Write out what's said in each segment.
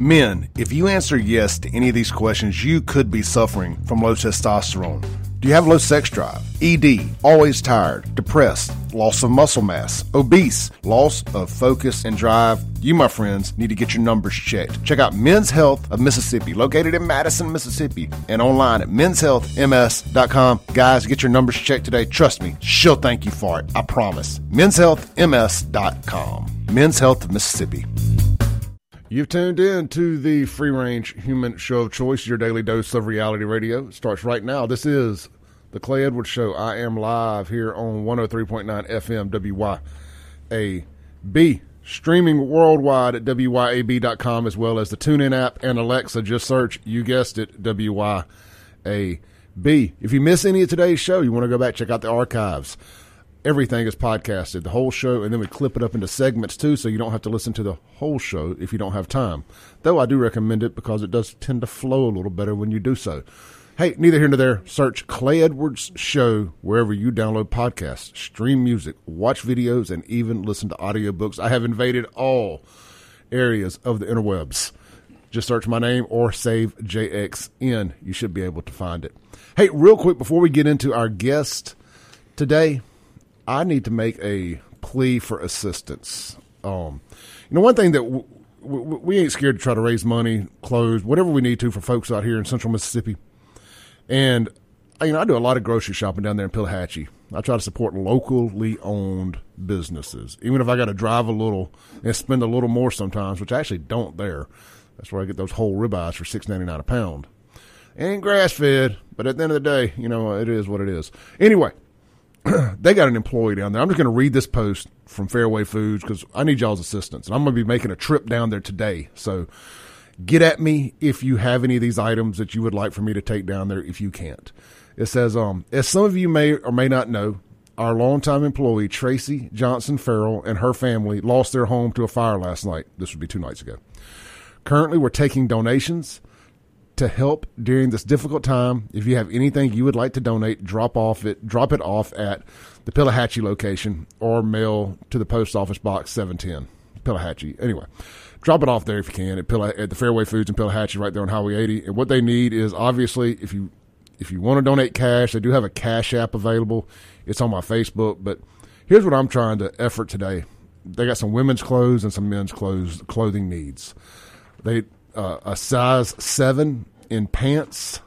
Men, if you answer yes to any of these questions, you could be suffering from low testosterone. Do you have low sex drive? ED, always tired, depressed, loss of muscle mass, obese, loss of focus and drive? You, my friends, need to get your numbers checked. Check out Men's Health of Mississippi, located in Madison, Mississippi, and online at menshealthms.com. Guys, get your numbers checked today. Trust me, she'll thank you for it. I promise. Menshealthms.com. Men's Health of Mississippi. You've tuned in to the free range human show of choice, your daily dose of reality radio. It starts right now. This is the Clay Edwards Show. I am live here on 103.9 FM WYAB, streaming worldwide at WYAB.com as well as the TuneIn app and Alexa. Just search, you guessed it, WYAB. If you miss any of today's show, you want to go back, check out the archives everything is podcasted, the whole show, and then we clip it up into segments too, so you don't have to listen to the whole show if you don't have time. Though I do recommend it because it does tend to flow a little better when you do so. Hey, neither here nor there. Search Clay Edwards Show wherever you download podcasts, stream music, watch videos, and even listen to audiobooks. I have invaded all areas of the interwebs. Just search my name or save JXN. You should be able to find it. Hey, real quick before we get into our guest today, I need to make a plea for assistance. Um, you know, one thing that w- w- we ain't scared to try to raise money, clothes, whatever we need to for folks out here in Central Mississippi. And you know, I do a lot of grocery shopping down there in Pelahatchie. I try to support locally owned businesses, even if I got to drive a little and spend a little more sometimes, which I actually don't there. That's where I get those whole ribeyes for six ninety nine a pound. Ain't grass fed, but at the end of the day, you know, it is what it is. Anyway, they got an employee down there. I'm just going to read this post from Fairway Foods because I need y'all's assistance. And I'm going to be making a trip down there today. So get at me if you have any of these items that you would like for me to take down there if you can't. It says, um, as some of you may or may not know, our longtime employee, Tracy Johnson Farrell, and her family lost their home to a fire last night. This would be two nights ago. Currently, we're taking donations to help during this difficult time. If you have anything you would like to donate, drop off it drop it off at the Pelahatchie location or mail to the post office box 710 Pelahatchie. Anyway, drop it off there if you can at, Pilla, at the Fairway Foods in Pelahatchie right there on Highway 80. And what they need is obviously if you if you want to donate cash, they do have a cash app available. It's on my Facebook, but here's what I'm trying to effort today. They got some women's clothes and some men's clothes clothing needs. They uh, a size seven in pants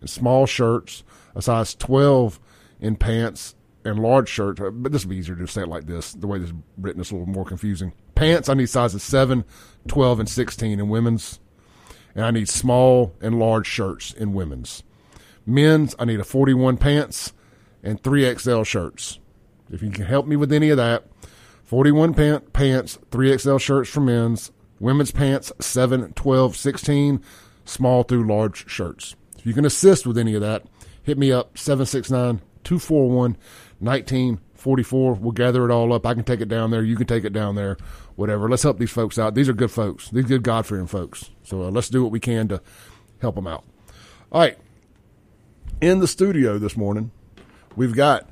and small shirts, a size 12 in pants and large shirts. Uh, but this would be easier to say it like this. The way this is written is a little more confusing. Pants, I need sizes 7, 12, and 16 in women's. And I need small and large shirts in women's. Men's, I need a 41 pants and 3XL shirts. If you can help me with any of that, 41 pant, pants, 3XL shirts for men's, women's pants 7, 12, 16, small through large shirts. If you can assist with any of that, hit me up 769 241 1944. We'll gather it all up. I can take it down there. You can take it down there. Whatever. Let's help these folks out. These are good folks. These good God fearing folks. So uh, let's do what we can to help them out. All right. In the studio this morning, we've got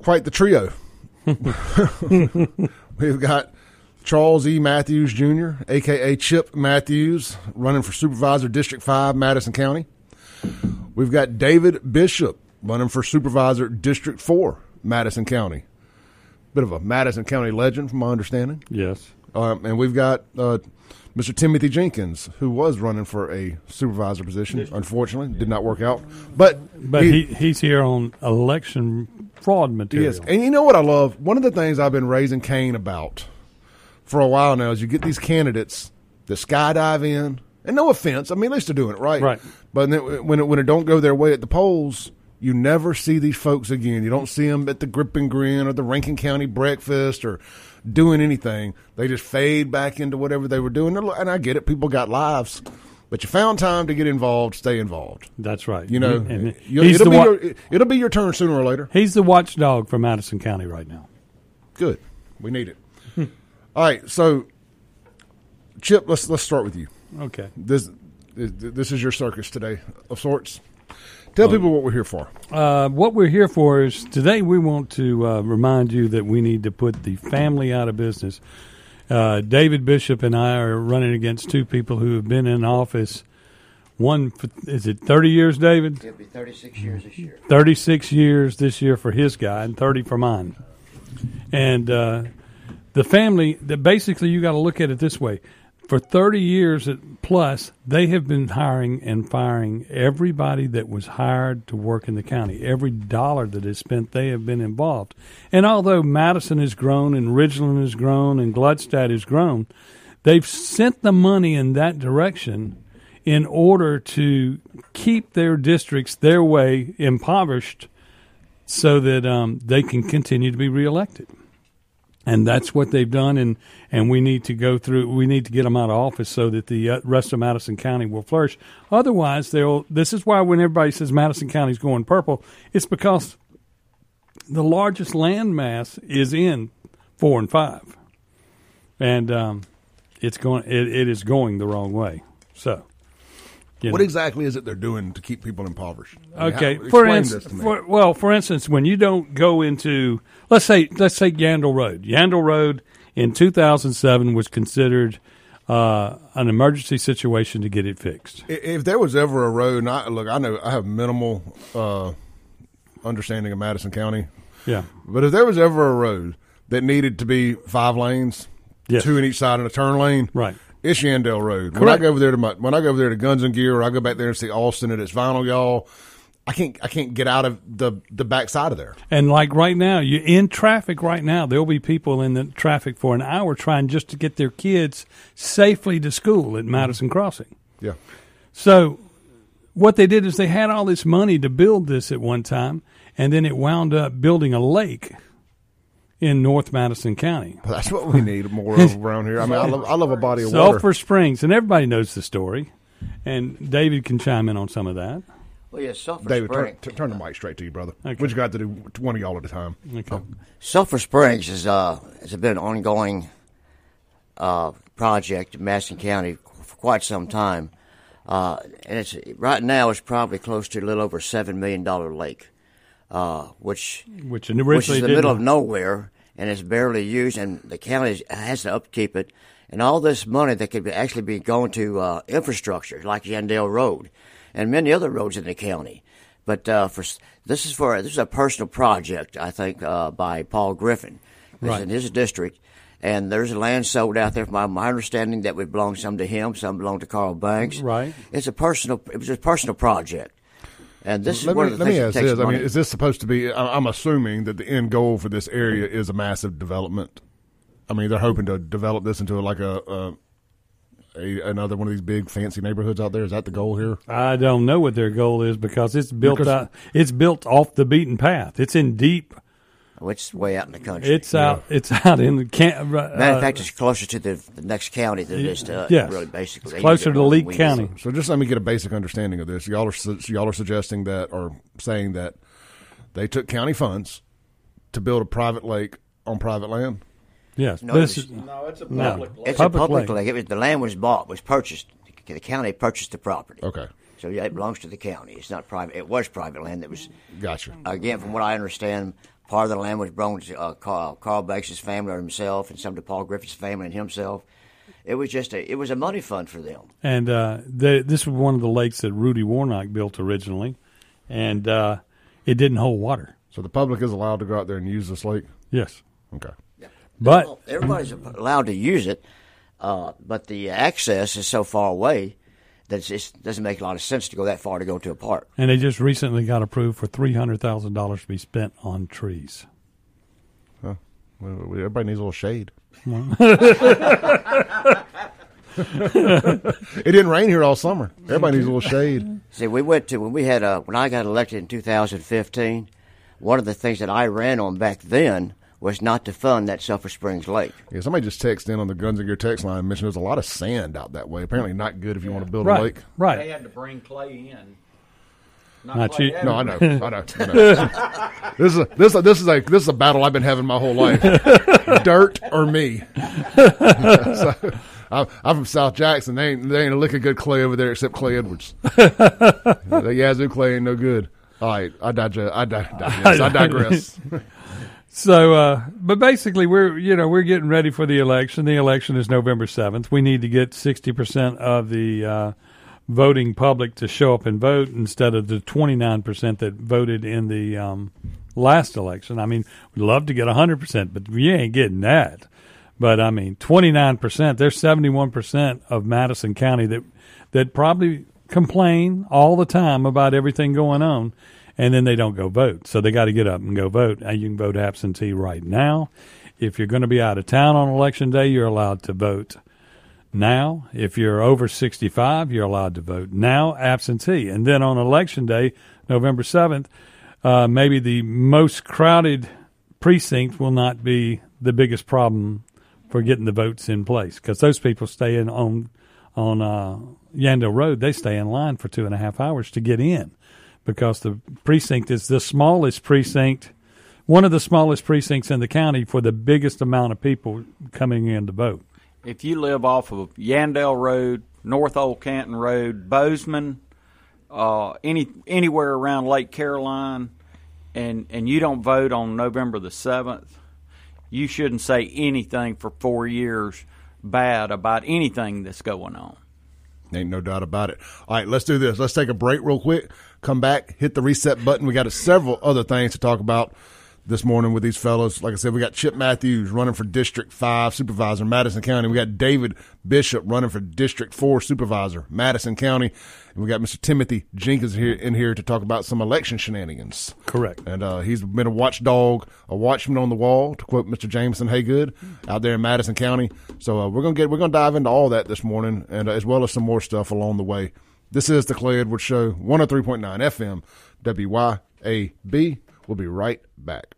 quite the trio. we've got Charles E. Matthews Jr., aka Chip Matthews, running for Supervisor District 5, Madison County. We've got David Bishop running for Supervisor District 4, Madison County. Bit of a Madison County legend, from my understanding. Yes. Um, and we've got uh, Mr. Timothy Jenkins, who was running for a supervisor position. Unfortunately, did not work out. But But he, he's here on election fraud material. Yes, and you know what I love? One of the things I've been raising Cain about for a while now is you get these candidates that skydive in, and no offense, I mean at least they're doing it right. Right. But then when it, when it don't go their way at the polls, you never see these folks again. You don't see them at the Grip and Grin or the Rankin County breakfast or doing anything. They just fade back into whatever they were doing. And I get it; people got lives. But you found time to get involved. Stay involved. That's right. You know, And it'll, be wa- your, it'll be your turn sooner or later. he's the watchdog for Madison County right now. Good. We need it. All right. So, Chip, let's let's start with you. Okay. This this is your circus today of sorts. Tell people what we're here for. Uh, what we're here for is today we want to uh, remind you that we need to put the family out of business. Uh, David Bishop and I are running against two people who have been in office. One is it thirty years, David? It'll be 36 years this year. 36 years this year for his guy and 30 for mine. And uh, the family, that basically you got to look at it this way. For 30 years plus, they have been hiring and firing everybody that was hired to work in the county. Every dollar that is spent, they have been involved. And although Madison has grown and Ridgeland has grown and Gluckstadt has grown, they've sent the money in that direction in order to keep their districts their way impoverished so that um, they can continue to be reelected. And that's what they've done, and, and we need to go through. We need to get them out of office so that the uh, rest of Madison County will flourish. Otherwise, they'll. This is why when everybody says Madison County's going purple, it's because the largest land mass is in four and five, and um, it's going. It, it is going the wrong way. So, you What know. exactly is it they're doing to keep people impoverished? I mean, Okay. how- for instance, this to me. for, well, for instance, when you don't go into let's say let's say Yandell Road. Yandell Road in 2007 was considered uh, an emergency situation to get it fixed. If there was ever a road, and I, look, I know I have minimal uh, understanding of Madison County, Yeah. but if there was ever a road that needed to be five lanes, Yes. two in each side and a turn lane, Right. It's Yandell Road. When I go over there to my when I go over there to Guns and Gear, or I go back there and see Austin at its vinyl, y'all. I can't I can't get out of the the back side of there. And like right now, you're in traffic right now. There'll be people in the traffic for an hour trying just to get their kids safely to school at mm-hmm. Madison Crossing. Yeah, So what they did is they had all this money to build this at one time, and then it wound up building a lake in North Madison County. that's what we need more of around here. I mean, I love I love a body of water. Sulphur Springs, and everybody knows the story. And David can chime in on some of that. Well, yeah, Sulphur David, turn, Springs. t- turn the mic straight to you, brother. Okay. What you got to do? One of y'all at a time. Okay. Sulphur Springs is uh has been an ongoing uh project in Madison County for quite some time, uh, and it's right now it's probably close to a little over seven million dollar lake, uh, which Which which originally is the middle of nowhere and it's barely used, and the county has to upkeep it. And all this money that could be actually be going to uh, infrastructure like Yandell Road and many other roads in the county. But uh, for this is for this is a personal project, I think, uh, by Paul Griffin. It's Right. in his district, and there's land sold out there. From my, my understanding, that would belong some to him, some belong to Karl Banks. Right. It's a personal. It was a personal project, and this Let is one me, of the let me ask that takes this. I mean, is this supposed to be? I- I'm assuming that the end goal for this area is a massive development. I mean, they're hoping to develop this into like a, a, a another one of these big fancy neighborhoods out there. Is that the goal here? I don't know what their goal is because it's built Because- out. It's built off the beaten path. It's in deep. Which is way out in the country. It's out. It's out in the can. Uh, Matter of fact, it's closer to the, the next county than it is to us. yes. Really, basically, It's closer get to more than Leake we do. County. So just let me get a basic understanding of this. Y'all are su- y'all are suggesting that or saying that they took county funds to build a private lake on private land. yes. No, this it's- is No, it's a No. public lake. It's Public a public lake. lake. It was, the land was bought, was purchased. The county purchased the property. Okay, So yeah, it belongs to the county. It's not private. It was private land that was, gotcha. again, from what I understand, part of the land was belonged to uh, Karl, Karl Banks' family or himself, and some to Paul Griffith's family and himself. It was just a, it was a money fund for them. and uh, the, this was one of the lakes that Rudy Warnock built originally, and uh, it didn't hold water. So the public is allowed to go out there and use this lake. Yes, Okay. but Well, everybody's allowed to use it, uh, but the access is so far away that it just doesn't make a lot of sense to go that far to go to a park. and they just recently got approved for three hundred thousand dollars to be spent on trees. Well, well, everybody needs a little shade. it didn't rain here all summer. Everybody needs a little shade. See, we went to when we had uh, when I got elected in 2015. One of the things that I ran on back then was not to fund that Sulphur Springs Lake. Yeah, somebody just texted in on the Guns and Gear text line and mentioned there's a lot of sand out that way. Apparently, not good if you want to build a lake. Right, lake. They had to bring clay in. Not clay you- No, I everywhere. know, I know, I know. this is a, this is this is a this is a battle I've been having my whole life. Dirt or me. so, I'm, I'm from South Jackson. They ain't they ain't a lick of good clay over there except Clay Edwards. the Yazoo clay ain't no good. All right, I digest. I, di- digest, I digress. So, uh, but basically, we're you know we're getting ready for the election. The election is November seventh. We need to get sixty percent of the uh, voting public to show up and vote instead of the twenty nine percent that voted in the um, last election. I mean, we'd love to get hundred percent, but we ain't getting that. But I mean, twenty nine percent. There's seventy one percent of Madison County that that probably complain all the time about everything going on and then they don't go vote. So they got to get up and go vote. And you can vote absentee right now. If you're going to be out of town on election day, you're allowed to vote now. If you're over 65, you're allowed to vote now absentee. And then on election day, November 7th, uh, maybe the most crowded precinct will not be the biggest problem for getting the votes in place because those people stay in on on uh, Road. They stay in line for two and a half hours to get in because the precinct is the smallest precinct, one of the smallest precincts in the county for the biggest amount of people coming in to vote. If you live off of Yandell Road, North Old Canton Road, Bozeman, uh, any anywhere around Lake Caroline, and and you don't vote on November the seventh, you shouldn't say anything for four years bad about anything that's going on. Ain't no doubt about it. All right, let's do this. Let's take a break real quick. Come back, hit the reset button. We got several other things to talk about this morning with these fellows. Like I said, we got Chip Matthews running for District 5 Supervisor, Madison County. We got David Bishop running for District 4 Supervisor, Madison County. And we got Mr. Timothy Jenkins here in here to talk about some election shenanigans. Correct. And uh, he's been a watchdog, a watchman on the wall, to quote Mr. Jameson Haygood, out there in Madison County. So uh, we're gonna get we're gonna dive into all that this morning, and uh, as well as some more stuff along the way. This is the Clay Edwards Show, 103.9 FM, WYAB. We'll be right back.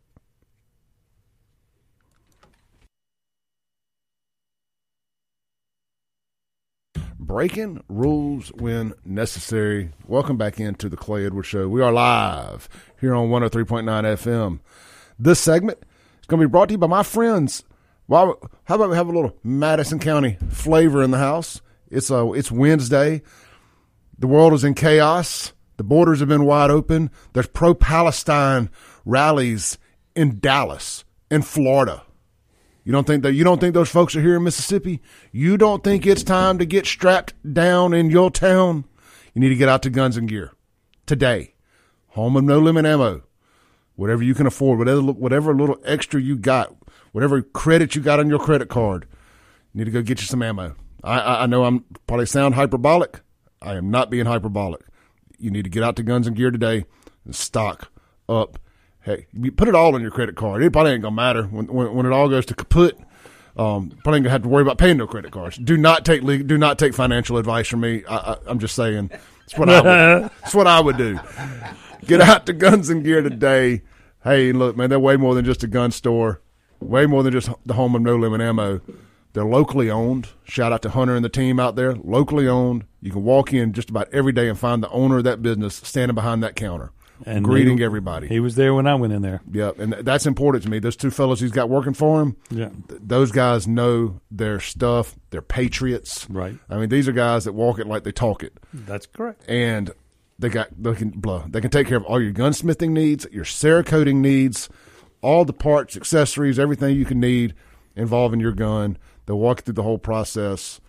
Breaking rules when necessary. Welcome back into the Clay Edwards Show. We are live here on 103.9 FM. This segment is going to be brought to you by my friends. Well, how about we have a little Madison County flavor in the house? It's uh, it's Wednesday. The world is in chaos. The borders have been wide open. There's pro Palestine rallies in Dallas, in Florida. You don't think that you don't think those folks are here in Mississippi? You don't think it's time to get strapped down in your town? You need to get out to Guns and Gear today. Home of no limit ammo. Whatever you can afford, whatever whatever little extra you got, whatever credit you got on your credit card, you need to go get you some ammo. I, I know I'm probably sound hyperbolic. I am not being hyperbolic. You need to get out to Guns and Gear today and stock up Hey, you put it all on your credit card. It probably ain't gonna matter when when, when it all goes to kaput. Um, probably ain't gonna have to worry about paying no credit cards. Do not take legal, do not take financial advice from me. I, am just saying. That's what I would. that's what I would do. Get out to Guns and Gear today. Hey, look, man, they're way more than just a gun store. Way more than just the home of no limit ammo. They're locally owned. Shout out to Hunter and the team out there. Locally owned. You can walk in just about every day and find the owner of that business standing behind that counter and greeting he, everybody. He was there when I went in there. Yep, and that's important to me. Those two fellows he's got working for him. Yeah, th- those guys know their stuff. They're patriots. Right. I mean, these are guys that walk it like they talk it. That's correct. And they got they can blah. They can take care of all your gunsmithing needs, your Cerakoting needs, all the parts, accessories, everything you can need involving your gun. They'll walk through the whole process.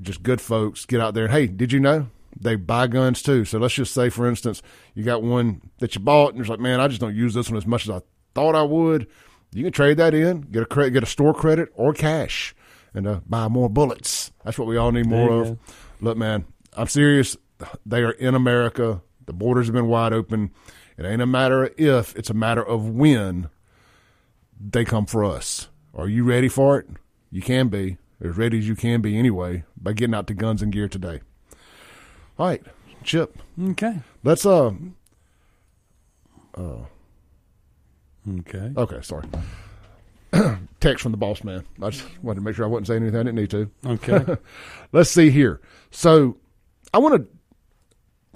Just good folks. Get out there. Hey, did you know they buy guns too. So let's just say, for instance, you got one that you bought, and it's like, man, I just don't use this one as much as I thought I would. You can trade that in, get a credit, get a store credit or cash, and uh, buy more bullets. That's what we all need more of. Go. Look, man, I'm serious. They are in America. The borders have been wide open. It ain't a matter of if; it's a matter of when they come for us. Are you ready for it? You can be as ready as you can be anyway by getting out to Guns and Gear today. All right, Chip. Okay. Let's uh. Uh. Okay. Okay. Sorry. Text from the boss man. I just wanted to make sure I wasn't saying anything I didn't need to. Okay. Let's see here. So, I want to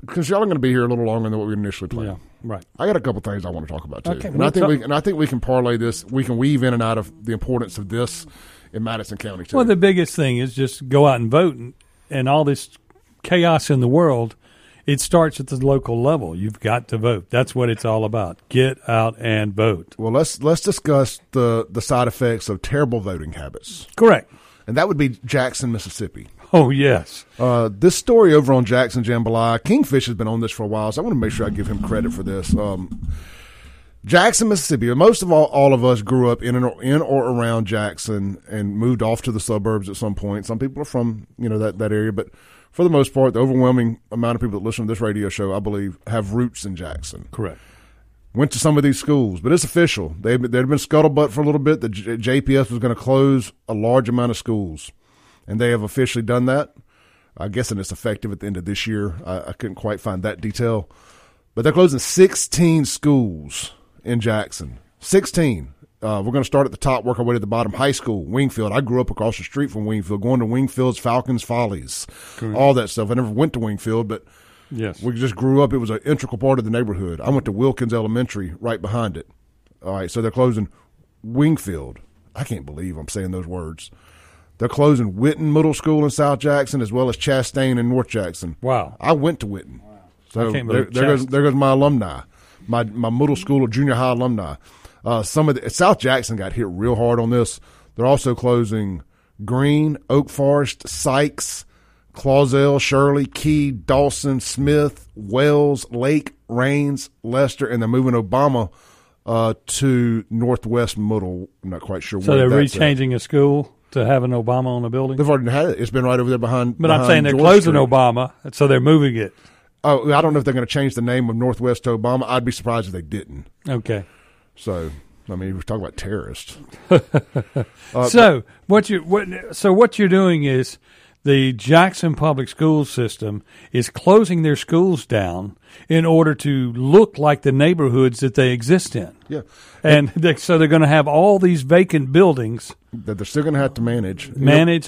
because y'all are going to be here a little longer than what we initially planned. Yeah, right. I got a couple things I want to talk about too, okay, and I think we and I think we can parlay this. We can weave in and out of the importance of this in Madison County too. Well, the biggest thing is just go out and vote, and, and all this chaos in the world It starts at the local level. You've got to vote. That's what it's all about. Get out and vote. Well, let's let's discuss the the side effects of terrible voting habits, Correct. and that would be Jackson, Mississippi. Oh yes. Uh, this story over on Jackson Jambalaya, Kingfish has been on this for a while, so I want to make sure I give him credit for this. Um, Jackson, Mississippi. Most of all, all of us grew up in or, in or around Jackson and moved off to the suburbs at some point. Some people are from you know that that area, but for the most part, the overwhelming amount of people that listen to this radio show, I believe, have roots in Jackson. Correct. Went to some of these schools, but it's official. They there had been scuttlebutt for a little bit. The J- JPS was going to close a large amount of schools, and they have officially done that. I guess and it's effective at the end of this year. I, I couldn't quite find that detail, but they're closing 16 schools in Jackson. 16. Uh, we're going to start at the top, work our way to the bottom. High school, Wingfield. I grew up across the street from Wingfield, going to Wingfield's Falcons Follies, all that stuff. I never went to Wingfield, but Yes. we just grew up. It was an integral part of the neighborhood. I went to Wilkins Elementary right behind it. All right, so they're closing Wingfield. I can't believe I'm saying those words. They're closing Whitten Middle School in South Jackson as well as Chastain in North Jackson. Wow. I went to Whitten. So I can't there, there goes there goes my alumni, my my middle school or junior high alumni. Uh, some of the South Jackson got hit real hard on this. They're also closing Green, Oak Forest, Sykes, Clausell, Shirley, Key, Dawson, Smith, Wells, Lake, Raines, Lester, and they're moving Obama uh, to Northwest Middle. I'm not quite sure. So where they're that's at. rechanging a school to have an Obama on the building. They've already had it. It's been right over there behind. But I'm saying they're George closing Street. Obama, so they're moving it. Oh, I don't know if they're going to change the name of Northwest to Obama. I'd be surprised if they didn't. Okay. So, I mean, we're talking about terrorists. Uh, so what you what so what you're doing is the Jackson Public School System is closing their schools down in order to look like the neighborhoods that they exist in. Yeah, And they, so they're going to have all these vacant buildings that they're still going to have to manage. You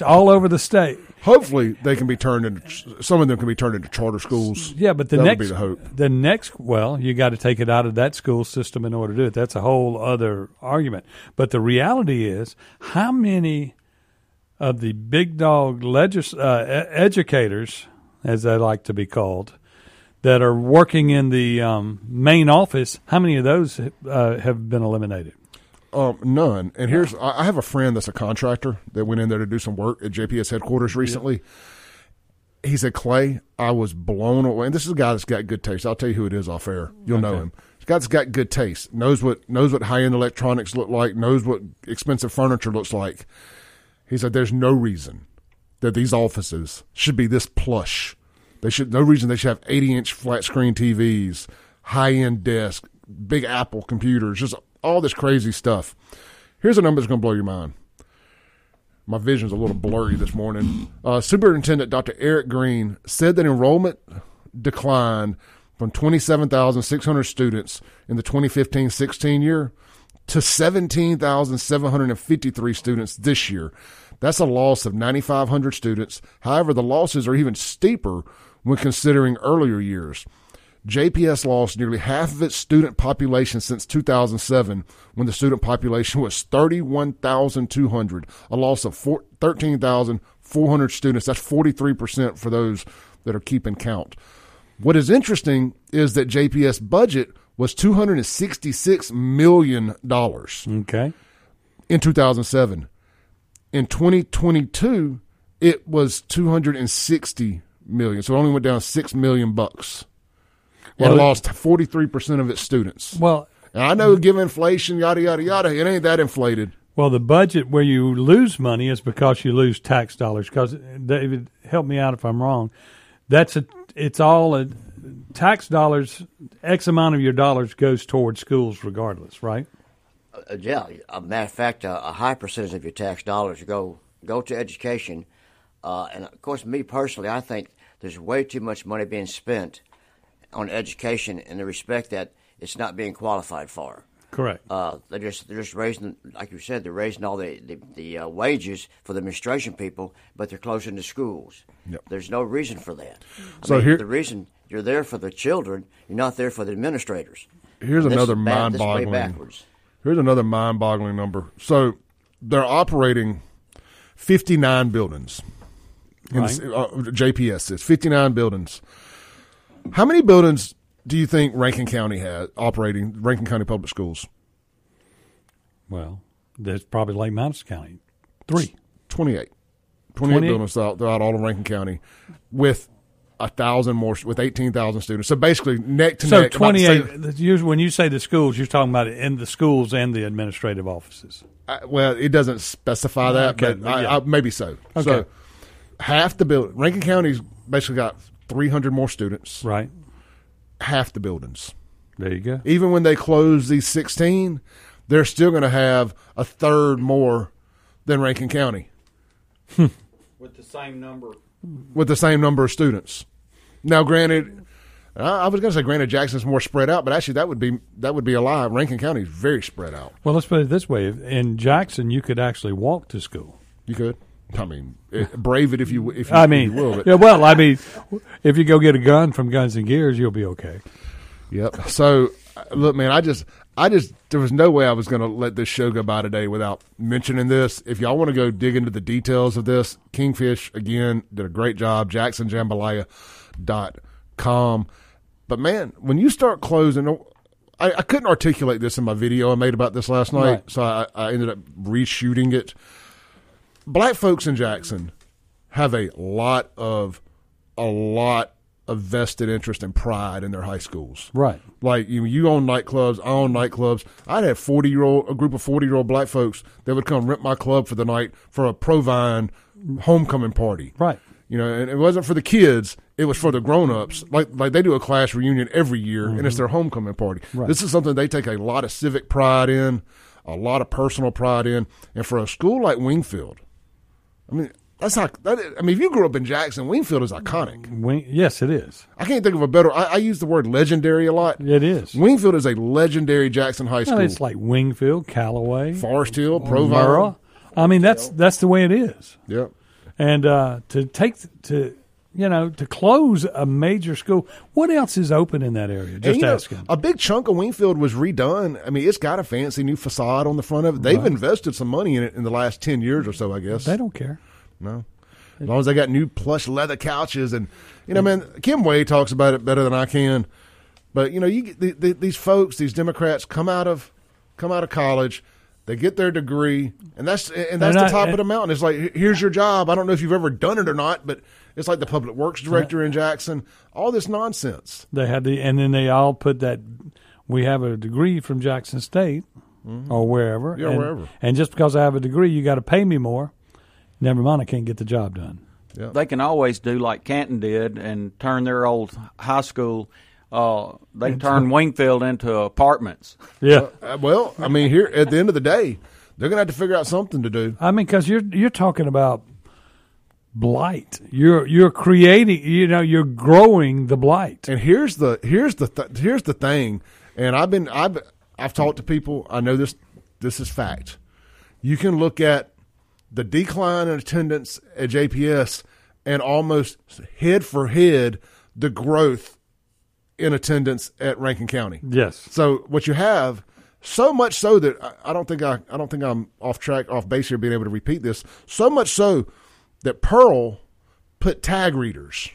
know, all over the state. hopefully, they can be turned into. Some of them can be turned into charter schools. Yeah, but the that next would be the hope. the next well, you got to take it out of that school system in order to do it. That's a whole other argument. But the reality is, how many of the big dog legis- uh, educators, as they like to be called, that are working in the um, main office, how many of those uh, have been eliminated? Um, none. And here's I have a friend that's a contractor that went in there to do some work at JPS headquarters recently. He said, Clay, I was blown away. And this is a guy that's got good taste. I'll tell you who it is off air. You'll know him. This guy's got good taste. Knows what knows what high end electronics look like. Knows what expensive furniture looks like. He said, "There's no reason that these offices should be this plush. They should no reason they should have 80 inch flat screen TVs, high end desk, big Apple computers, just all this crazy stuff." Here's a number that's going to blow your mind. My vision's a little blurry this morning. Uh, Superintendent Dr. Errick Greene said that enrollment declined from 27,600 students in the 2015-16 year to 17,753 students this year. That's a loss of 9,500 students. However, the losses are even steeper when considering earlier years. JPS lost nearly half of its student population since 2007 when the student population was 31,200, a loss of four- 13,400 students. That's 43% for those that are keeping count. What is interesting is that JPS budget was $266 million Okay. in 2007. In 2022, it was 260 million. So it only went down 6 million bucks. Well, it- lost 43% of its students. Well, And I know, given inflation, yada, yada, yada, it ain't that inflated. Well, the budget where you lose money is because you lose tax dollars. Because David, help me out if I'm wrong. That's a. It's all a tax dollars. X amount of your dollars goes towards schools, regardless, right? Uh, yeah, a matter of fact, uh, a high percentage of your tax dollars go go to education, uh, and of course, me personally, I think there's way too much money being spent on education in the respect that it's not being qualified for. Correct. Uh, they're just they're just raising, like you said, they're raising all the the, the uh, wages for the administration people, but they're closing the schools. Yep. There's no reason for that. I So mean, here- the reason you're there for the children, you're not there for the administrators. Here's This another is bad- this way mind-boggling. Here's another mind-boggling number. So they're operating 59 buildings. Right. the- uh, JPS says 59 buildings. How many buildings do you think Rankin County has operating? Rankin County Public Schools. Well, that's probably Lake Mountain County. Three. 28. 28, 28? buildings throughout, throughout all of Rankin County with a thousand more with 18,000 students. So basically neck to So neck. about the same- 28. When you say the schools, you're talking about in the schools and the administrative offices. I- well, it doesn't specify that, Okay, but I, yeah. I, maybe so. Okay. So half the building, Rankin County's basically got 300 more students, Right. half the buildings. There you go. Even when they close these 16, they're still going to have a third more than Rankin County with the same number. with the same number of students. Now, granted, I was going to say granted Jackson's more spread out, but actually that would be that would be a lie. Rankin County is very spread out. Well, let's put it this way: in Jackson, you could actually walk to school. You could, I mean, it, brave it if you if you, I if mean, you will. But yeah. Well, I mean, if you go get a gun from Guns and Gears, you'll be okay. Yep. So, uh, look, man, I just, I just, there was no way I was going to let this show go by today without mentioning this. If y'all want to go dig into the details of this, Kingfish again did a great job. JacksonJambalaya.com. But man, when you start closing, I, I couldn't articulate this in my video I made about this last night, Right. so I, I ended up reshooting it. Black folks in Jackson have a lot of, a lot of vested interest and pride in their high schools. Right. Like you, you own nightclubs. I own nightclubs. I'd have forty year old a group of forty year old black folks that would come rent my club for the night for a Provine homecoming party. Right. You know, and it wasn't for the kids; it was for the grown ups. Like like they do a class reunion every year, and it's their homecoming party. Right. This is something they take a lot of civic pride in, a lot of personal pride in, and for a school like Wingfield, I mean. That's not. That, I mean, if you grew up in Jackson, Wingfield is iconic. Wing, yes, it is. I can't think of a better. I, I use the word legendary a lot. It is. Wingfield is a legendary Jackson High School. Well, it's like Wingfield, Callaway, Forest Hill, Provine. I mean, that's that's the way it is. Yep. And uh, to take to you know to close a major school, what else is open in that area? And, Just you know, asking. a big chunk of Wingfield was redone. I mean, it's got a fancy new facade on the front of it. They've invested some money in it in the last 10 years or so, I guess. they don't care. No. As long as they got new plush leather couches and, you know, man, Kim Way talks about it better than I can. But, you know, you the, the, these folks, these Democrats come out of come out of college, they get their degree, and that's and that's They're the not- top of the mountain. It's like here's your job. I don't know if you've ever done it or not, but it's like the public works director in Jackson. All this nonsense. They had the, and then they all put that. We have a degree from Jackson State or wherever. Mm-hmm. Yeah, and, wherever. And just because I have a degree, you got to pay me more. Never mind, I can't get the job done. They can always do like Canton did and turn their old high school. Uh, they can turn Wingfield into apartments. Yeah, Uh, well, I mean, here at the end of the day, they're going to have to figure out something to do. I mean, because you're you're talking about blight. You're you're creating. You know, you're growing the blight. And here's the here's the th- here's the thing. And I've been I've I've talked to people. I know this this is fact. You can look at the decline in attendance at JPS and almost head for head the growth in attendance at Rankin County. Yes. So what you have, so much so that I, I don't think I, I don't think I'm off track, off base here, being able to repeat this. So much so that Pearl put tag readers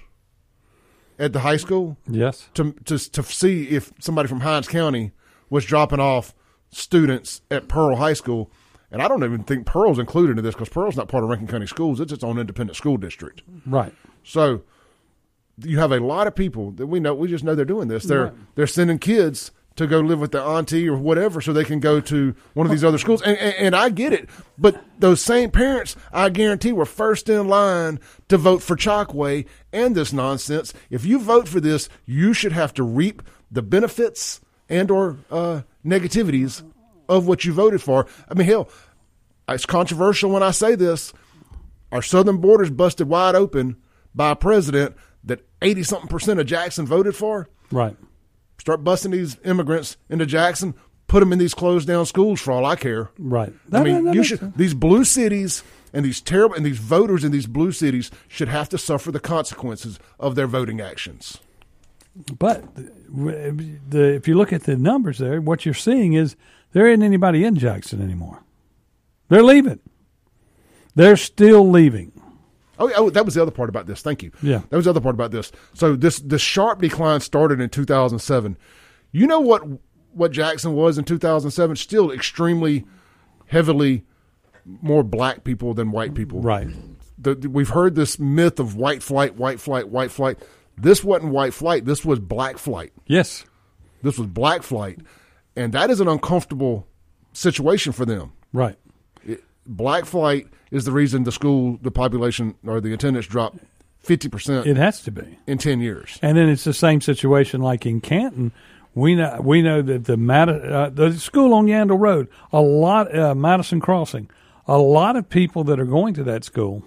at the high school Yes. to to to see if somebody from Hinds County was dropping off students at Pearl High School. And I don't even think Pearl's included in this because Pearl's not part of Rankin County Schools; it's its own independent school district. Right. So you have a lot of people that we know. We just know they're doing this. They're they're sending kids to go live with the auntie or whatever, so they can go to one of these other schools. And, and, and I get it, but those same parents, I guarantee, were first in line to vote for Chokwe and this nonsense. If you vote for this, you should have to reap the benefits and or uh, negativities of what you voted for. I mean, hell, it's controversial when I say this our southern borders busted wide open by a president that 80 something percent of Jackson voted for. Right. Start busting these immigrants into Jackson, put them in these closed down schools for all I care. Right. I mean, that you should sense. these blue cities and these terrible and these voters in these blue cities should have to suffer the consequences of their voting actions. But the, the, if you look at the numbers there, what you're seeing is there isn't anybody in Jackson anymore. They're leaving. They're still leaving. Oh, oh, that was the other part about this. Thank you. Yeah. that was the other part about this. So this this sharp decline started in 2007. You know what what Jackson was in 2007? Still extremely heavily more black people than white people. Right. The, we've heard this myth of white flight, white flight, white flight. This wasn't white flight. This was black flight. Yes. This was black flight, and that is an uncomfortable situation for them. Right. Black flight is the reason the school, the population, or the attendance dropped fifty percent It has to be. in ten years. And then it's the same situation like in Canton. We know we know that the uh, the school on Yandell Road, a lot uh, Madison Crossing, a lot of people that are going to that school.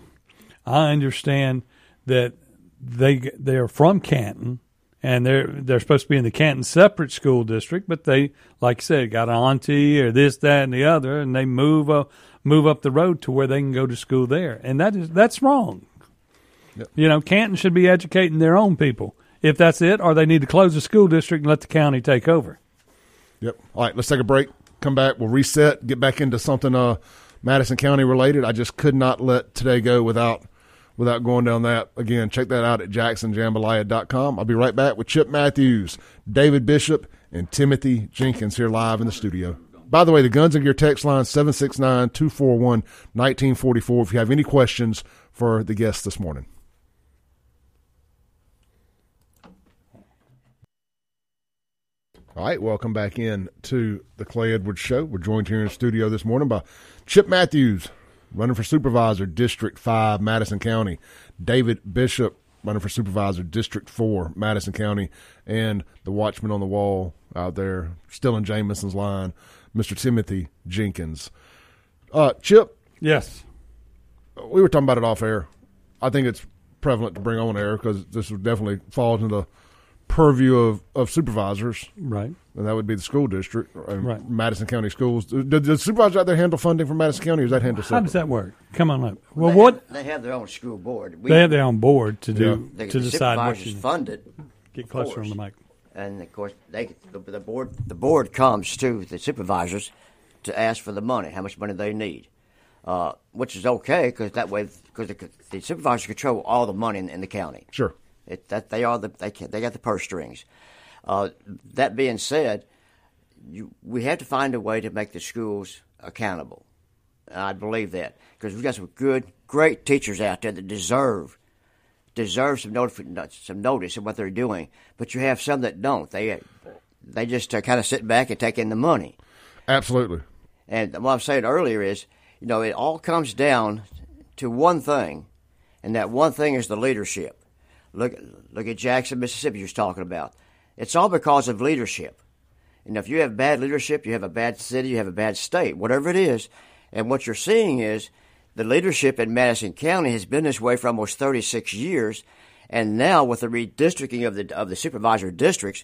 I understand that they they are from Canton and they're they're supposed to be in the Canton separate school district, but they like I said got an auntie or this that and the other, and they move uh, move up the road to where they can go to school there, and that is that's wrong. You know, Canton should be educating their own people. If that's it, or they need to close the school district and let the county take over. Yep. All right, let's take a break. Come back. We'll reset. Get back into something uh, Madison County related. I just could not let today go without without going down that again. Check that out at jacksonjambalaya.com. I'll be right back with Chip Matthews, David Bishop, and Timothy Jenkins here live in the studio. By the way, the Guns and Gear text line 769-241-1944 if you have any questions for the guests this morning. All right, welcome back in to the Clay Edwards Show. We're joined here in the studio this morning by Chip Matthews, running for supervisor, District 5, Madison County, David Bishop, running for supervisor, District 4, Madison County, and the watchman on the wall out there, still in Jameson's line, Mr. Timothy Jenkins. Uh, Chip, Yes. we were talking about it off air. I think it's prevalent to bring on air because this would definitely fall into the purview of, of supervisors Right. and that would be the school district, uh, Right. Madison County Schools. Do do the supervisors out there handle funding for Madison County, or is that handled How does that work? Come on up. Well, They what have- they have their own school board. We, they have their own board to do the, to the decide what supervisors you fund it, get closer on the mic. And of course they the, the board the board comes to the supervisors to ask for the money, how much money they need, uh, which is okay because that way because the, the supervisors control all the money in, in the county. Sure. It, that they are the they can, they got the purse strings. Uh, that being said, you, we have to find a way to make the schools accountable. I believe that because we've got some good, great teachers out there that deserve deserve some notice, some notice of what they're doing. But you have some that don't. They they just uh, kind of sit back and take in the money. Absolutely. And what I was saying earlier is, you know, it all comes down to one thing, and that one thing is the leadership. Look, look at Jackson, Mississippi. You're talking about. It's all because of leadership. And if you have bad leadership, you have a bad city, you have a bad state, whatever it is. And what you're seeing is the leadership in Madison County has been this way for almost 36 years. And now with the redistricting of the of the supervisor districts,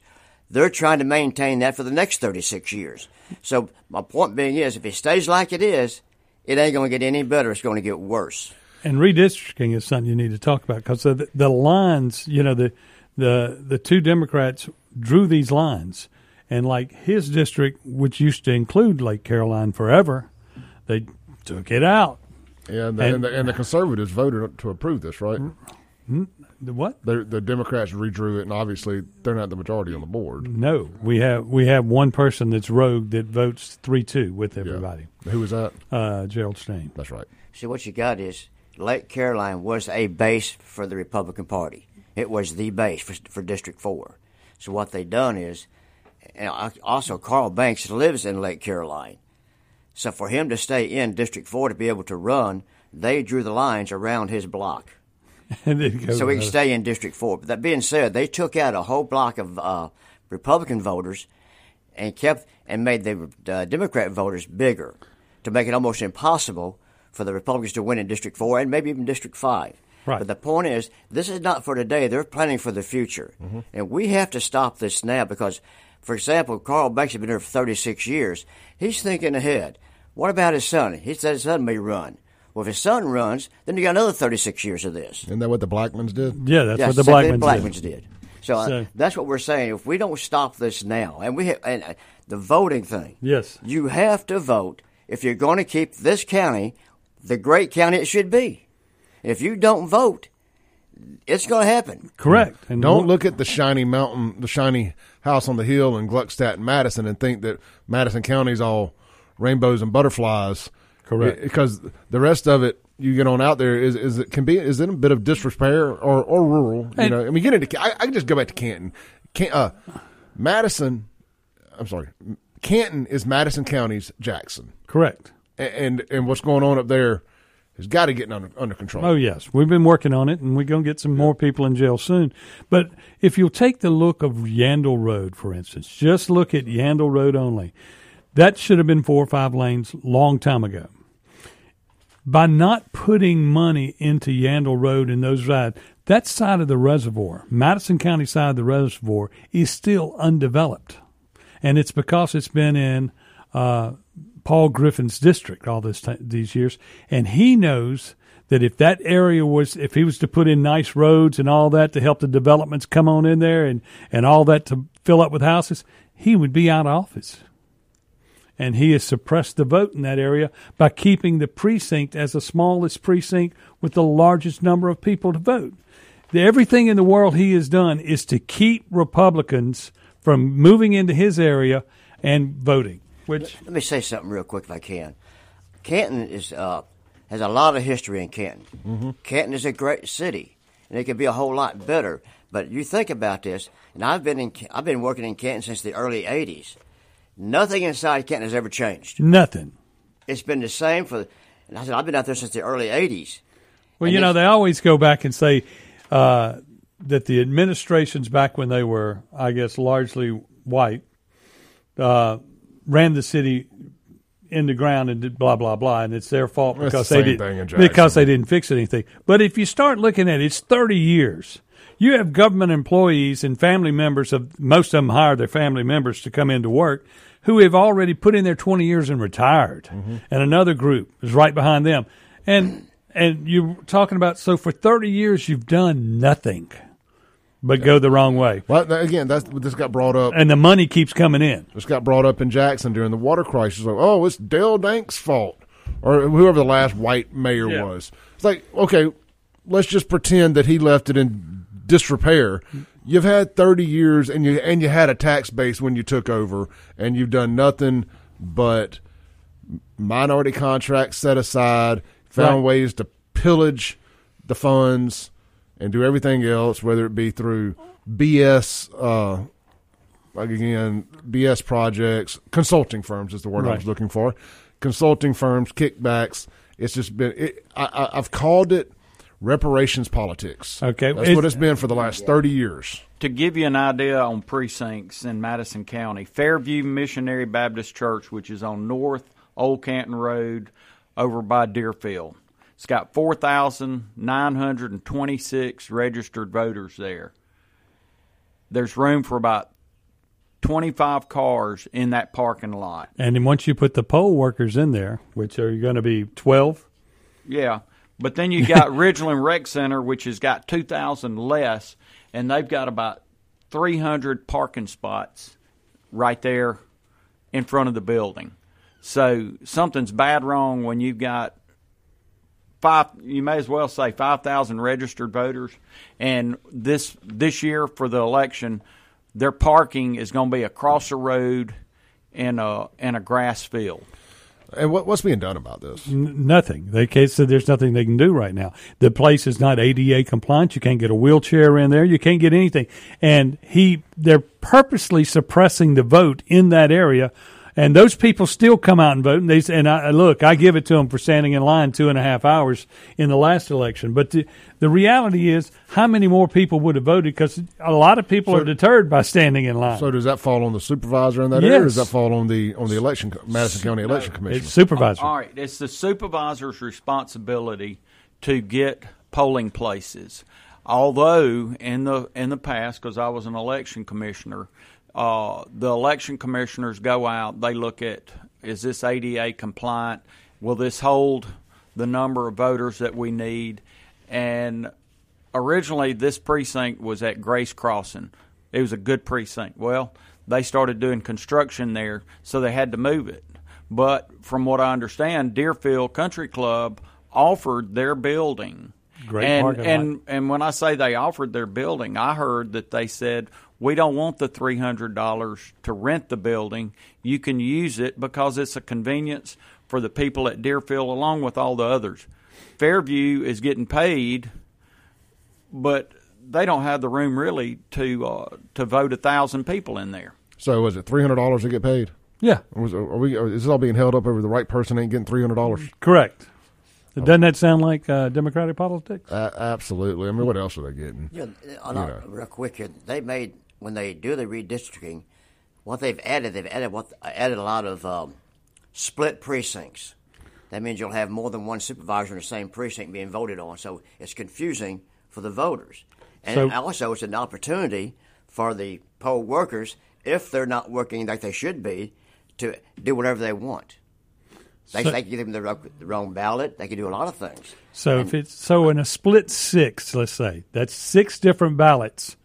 they're trying to maintain that for the next 36 years. So my point being is, if it stays like it is, it ain't going to get any better. It's going to get worse. And redistricting is something you need to talk about because the, the lines, you know, the the the two Democrats drew these lines, and like his district, which used to include Lake Caroline forever, they took it out. Yeah, and the, And- and, the, and the conservatives voted to approve this, right? The what? The, the Democrats redrew it, and obviously they're not the majority on the board. No, we have we have one person that's rogue that votes three two with Yeah. everybody. Who was that? Uh, Gerald Steen. That's right. See, what you got is Lake Caroline was a base for the Republican Party. It was the base for, for District 4. So what they done is, and also Karl Banks lives in Lake Caroline. So for him to stay in District 4 to be able to run, they drew the lines around his block. And so he can stay in District 4. But that being said, they took out a whole block of uh, Republican voters and kept and made the uh, Democrat voters bigger to make it almost impossible for the Republicans to win in District 4 and maybe even District 5. Right. But the point is, this is not for today. They're planning for the future. And we have to stop this now because, for example, Karl Banks has been here for 36 years. He's thinking ahead. What about his son? He said his son may run. Well, if his son runs, then you got another 36 years of this. Isn't that what the Blackmons did? Yeah, that's Yeah, what the same thing Blackmons Blackmons did. did. So, uh, that's what we're saying. If we don't stop this now, and we ha- and uh, the voting thing, Yes. you have to vote if you're going to keep this county the great county it should be. If you don't vote, it's going to happen. Correct. And Don't look at the shiny mountain, the shiny house on the hill in Gluckstadt and Madison, and think that Madison County's all rainbows and butterflies. Correct. Because the rest of it, you get on out there, is is it can be is it a bit of disrepair or or rural? You know, I mean, get into I, I can just go back to Canton. Can, uh, Madison, I'm sorry, Canton is Madison County's Jackson, Correct. A- and and what's going on up there has got to get under under control. Oh yes, we've been working on it, and we're going to get some more people in jail soon. But if you'll take the look of Yandell Road, for instance, just look at Yandell Road only. That should have been four or five lanes long time ago. By not putting money into Yandell Road and those rides, that side of the reservoir, Madison County side of the reservoir, is still undeveloped, and it's because it's been in uh, Paul Griffin's district all this ti these years, and he knows that if that area was, if he was to put in nice roads and all that to help the developments come on in there and and all that to fill up with houses, he would be out of office. And he has suppressed the vote in that area by keeping the precinct as the smallest precinct with the largest number of people to vote. The, everything in the world he has done is to keep Republicans from moving into his area and voting. Which Let me say something real quick if I can. Canton is uh, has a lot of history in Canton. Canton is a great city, and it could be a whole lot better. But you think about this, and I've been in I've been working in Canton since the early '80s. Nothing inside Canton has ever changed. nothing. It's been the same for. And I said I've been out there since the early '80s. Well, And you know, they always go back and say uh, that the administrations back when they were, I guess, largely white, uh, ran the city in the ground and did blah blah blah, and it's their fault because the they did thing because they didn't fix anything. But if you start looking at it, it's thirty years. You have government employees and family members of most of them hire their family members to come into work who have already put in their 20 years and retired. Mm-hmm. And another group is right behind them. And and you're talking about so for 30 years you've done nothing but go the wrong way. Well, again, that's this got brought up. And the money keeps coming in. This got brought up in Jackson during the water crisis. Like, oh, it's Dale Danks' fault, or whoever the last white mayor Yeah. was. It's like, okay, let's just pretend that he left it in disrepair. You've had thirty years, and you and you had a tax base when you took over, and you've done nothing but minority contracts set aside, found Right. ways to pillage the funds and do everything else, whether it be through BS. Uh, like again, BS projects, consulting firms is the word I was looking for. Consulting firms, kickbacks. It's just been. It, I, I, I've called it reparations politics. Okay. that's It's- what it's been for the last thirty years. To give you an idea on precincts in Madison County, Fairview Missionary Baptist Church, which is on North Old Canton Road over by Deerfield, it's got 4,926 registered voters there. There's room for about 25 cars in that parking lot. And then once you put the poll workers in there, which are going to be 12, Yeah. But then you got Ridgeland Rec Center, which has got 2,000 less, and they've got about 300 parking spots right there in front of the building. So something's bad wrong when you've got five. You may as well say 5,000 registered voters, and this this year for the election, their parking is going to be across the road in a in a grass field. And what, what's being done about this? N- nothing. They said there's nothing they can do right now. The place is not ADA compliant. You can't get a wheelchair in there. You can't get anything. And he, they're purposely suppressing the vote in that area. And those people still come out and vote. And they and I, look, I give it to them for standing in line two and a half hours in the last election. But the, the reality is, how many more people would have voted? Because a lot of people So- are deterred by standing in line. So does that fall on the supervisor in that area, or does that fall on the on the election co- Madison County Election Commission? it's supervisor. All right, it's the supervisor's responsibility to get polling places. Although in the in the past, because I was an election commissioner, uh, the election commissioners go out. They look at is this ADA compliant? Will this hold the number of voters that we need? And originally, this precinct was at Grace Crossing. It was a good precinct. Well, they started doing construction there, so they had to move it. But from what I understand, Deerfield Country Club offered their building Great and parking lot. and and when I say they offered their building, I heard that they said we don't want the three hundred dollars to rent the building. You can use it because it's a convenience for the people at Deerfield, along with all the others. Fairview is getting paid, but they don't have the room really to uh, to vote a thousand people in there. So was it three hundred dollars to get paid? Yeah, Or was, are we? Or is this all being held up over the right person ain't getting three hundred dollars? correct. Doesn't that sound like uh, Democratic politics? Uh, absolutely. I mean, what else are they getting? Yeah, uh, no, know. real quick here. They made when they do the redistricting, what they've added, they've added what added a lot of um, split precincts. That means you'll have more than one supervisor in the same precinct being voted on. So it's confusing for the voters, and So- also it's an opportunity for the poll workers, if they're not working like they should be, to do whatever they want. They, So- they can give them the, wrong- the wrong ballot. They can do a lot of things. So if it's so in a split six, let's say that's six different ballots.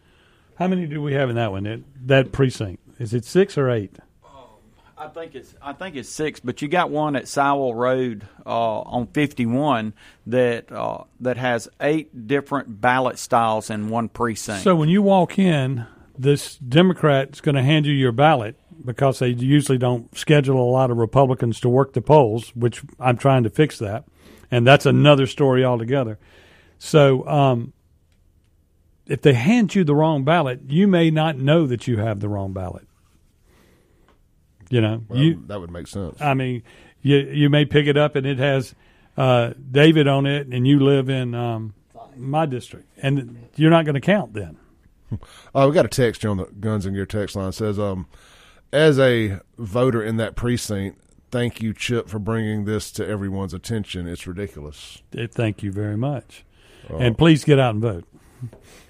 How many do we have in that one? That, that precinct is it six or eight? I think it's I think it's six, but you got one at Sowell Road uh, on fifty one that uh, that has eight different ballot styles in one precinct. So when you walk in, this Democrat is going to hand you your ballot because they usually don't schedule a lot of Republicans to work the polls, which I'm trying to fix that, and that's another story altogether. So um, if they hand you the wrong ballot, you may not know that you have the wrong ballot. You know, Well, you that would make sense. I mean, you you may pick it up and it has uh, David on it, and you live in um, my district, and you're not going to count then. Uh, we got a text here on the Guns and Gear text line. It says, um, as a voter in that precinct, thank you, Chip, for bringing this to everyone's attention. It's ridiculous. Thank you very much, and please get out and vote.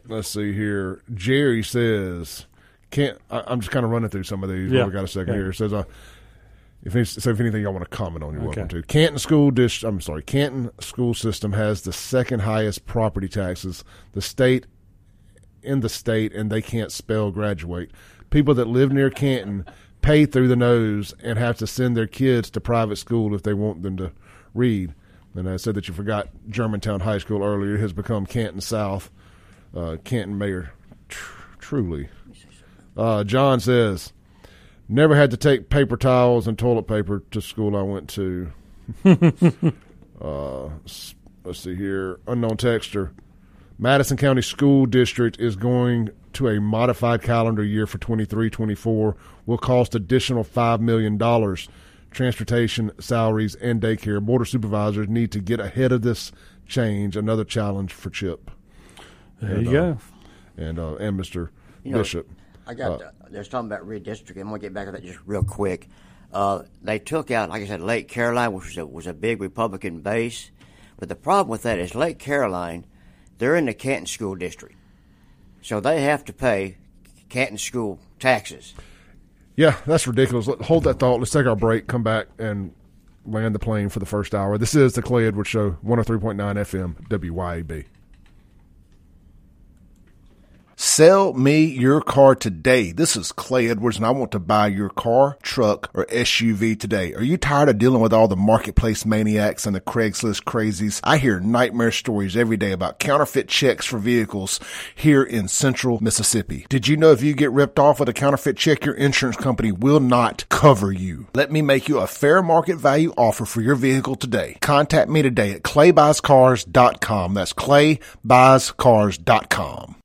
Let's see here. Jerry says, "Can't." I, I'm just kind of running through some of these. Yeah. We got a second Yeah. here. It says, uh, if so, if anything y'all want to comment on, you're welcome to. Canton school district. I'm sorry. Canton school system has the second highest property taxes. The state in the state, and they can't spell graduate. People that live near Canton pay through the nose and have to send their kids to private school if they want them to read. And I said that you forgot Germantown High School earlier. It has become Canton South. Uh, Canton Mayor, tr- truly. Uh, John says, never had to take paper towels and toilet paper to school I went to. uh, let's see here. Unknown texture. Madison County School District is going to a modified calendar year for 23 24, will cost additional $5 million. Transportation, salaries, and daycare. Board of Supervisors need to get ahead of this change. Another challenge for Chip There And, you uh, go. and uh, and Mr. You know, Bishop. I got. Uh, there's talking about redistricting. I'm gonna get back to that just real quick. Uh, they took out, like I said, Lake Caroline, which was a, was a big Republican base. But the problem with that is Lake Caroline, they're in the Canton School District, so they have to pay Canton School taxes. Yeah, that's ridiculous. Hold that thought. Let's take our break, come back, and land the plane for the first hour. This is the Clay Edwards Show, 103.9 FM, WYAB. Sell me your car today. This is Clay Edwards and I want to buy your car, truck, or SUV today. Are you tired of dealing with all the marketplace maniacs and the Craigslist crazies? I hear nightmare stories every day about counterfeit checks for vehicles here in central Mississippi. Did you know if you get ripped off with a counterfeit check, your insurance company will not cover you? Let me make you a fair market value offer for your vehicle today. Contact me today at claybuyscars.com. That's claybuyscars.com.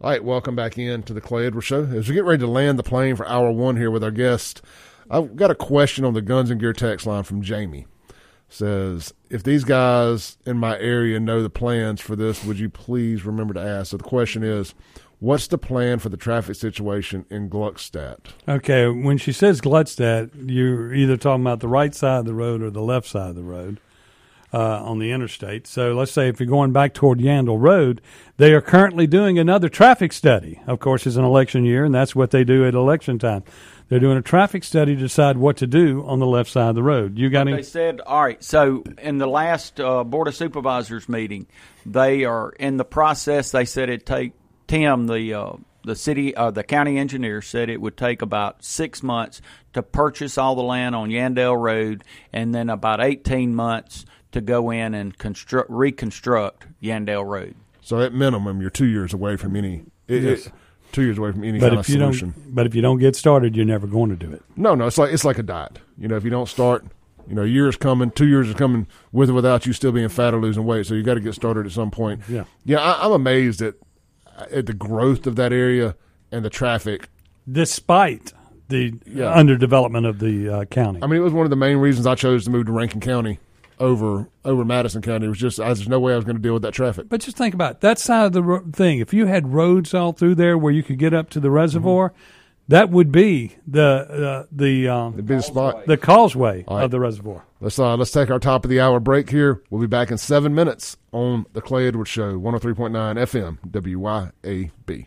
All right, welcome back in to the Clay Edwards Show. As we get ready to land the plane for hour one here with our guest, I've got a question on the Guns and Gear text line from Jamie. Says, if these guys in my area know the plans for this, would you please remember to ask? So the question is, what's the plan for the traffic situation in Gluckstadt? Okay, when she says Gluckstadt, you're either talking about the right side of the road or the left side of the road uh, on the interstate. So let's say if you're going back toward Yandell Road, they are currently doing another traffic study. Of course, it's an election year, and that's what they do at election time. They're doing a traffic study to decide what to do on the left side of the road. You got They any? They said, all right, so in the last uh, Board of Supervisors meeting, they are in the process. They said it'd take Tim, the uh, the city, uh, the county engineer, said it would take about six months to purchase all the land on Yandell Road, and then about eighteen months to go in and construct reconstruct Yandell Road. So at minimum, you're two years away from any. It, Yes. it- two years away from any But kind if of you solution. don't, but if you don't get started, you're never going to do it. No, no, it's like it's like a diet. You know, if you don't start, you know, a year is coming, two years is coming, with or without you still being fat or losing weight. So you got to get started at some point. Yeah. yeah. I, I'm amazed at at the growth of that area and the traffic. Despite the Yeah. underdevelopment of the uh, county. I mean, it was one of the main reasons I chose to move to Rankin County over over Madison County. It was just I, there's no way I was going to deal with that traffic. But just think about it. that side of the ro- thing. If you had roads all through there where you could get up to the reservoir, that would be the uh, the um, The biggest spot. the causeway right. of the reservoir. Let's uh, let's take our top of the hour break here. We'll be back in seven minutes on the Clay Edwards Show, 103.9 FM, WYAB.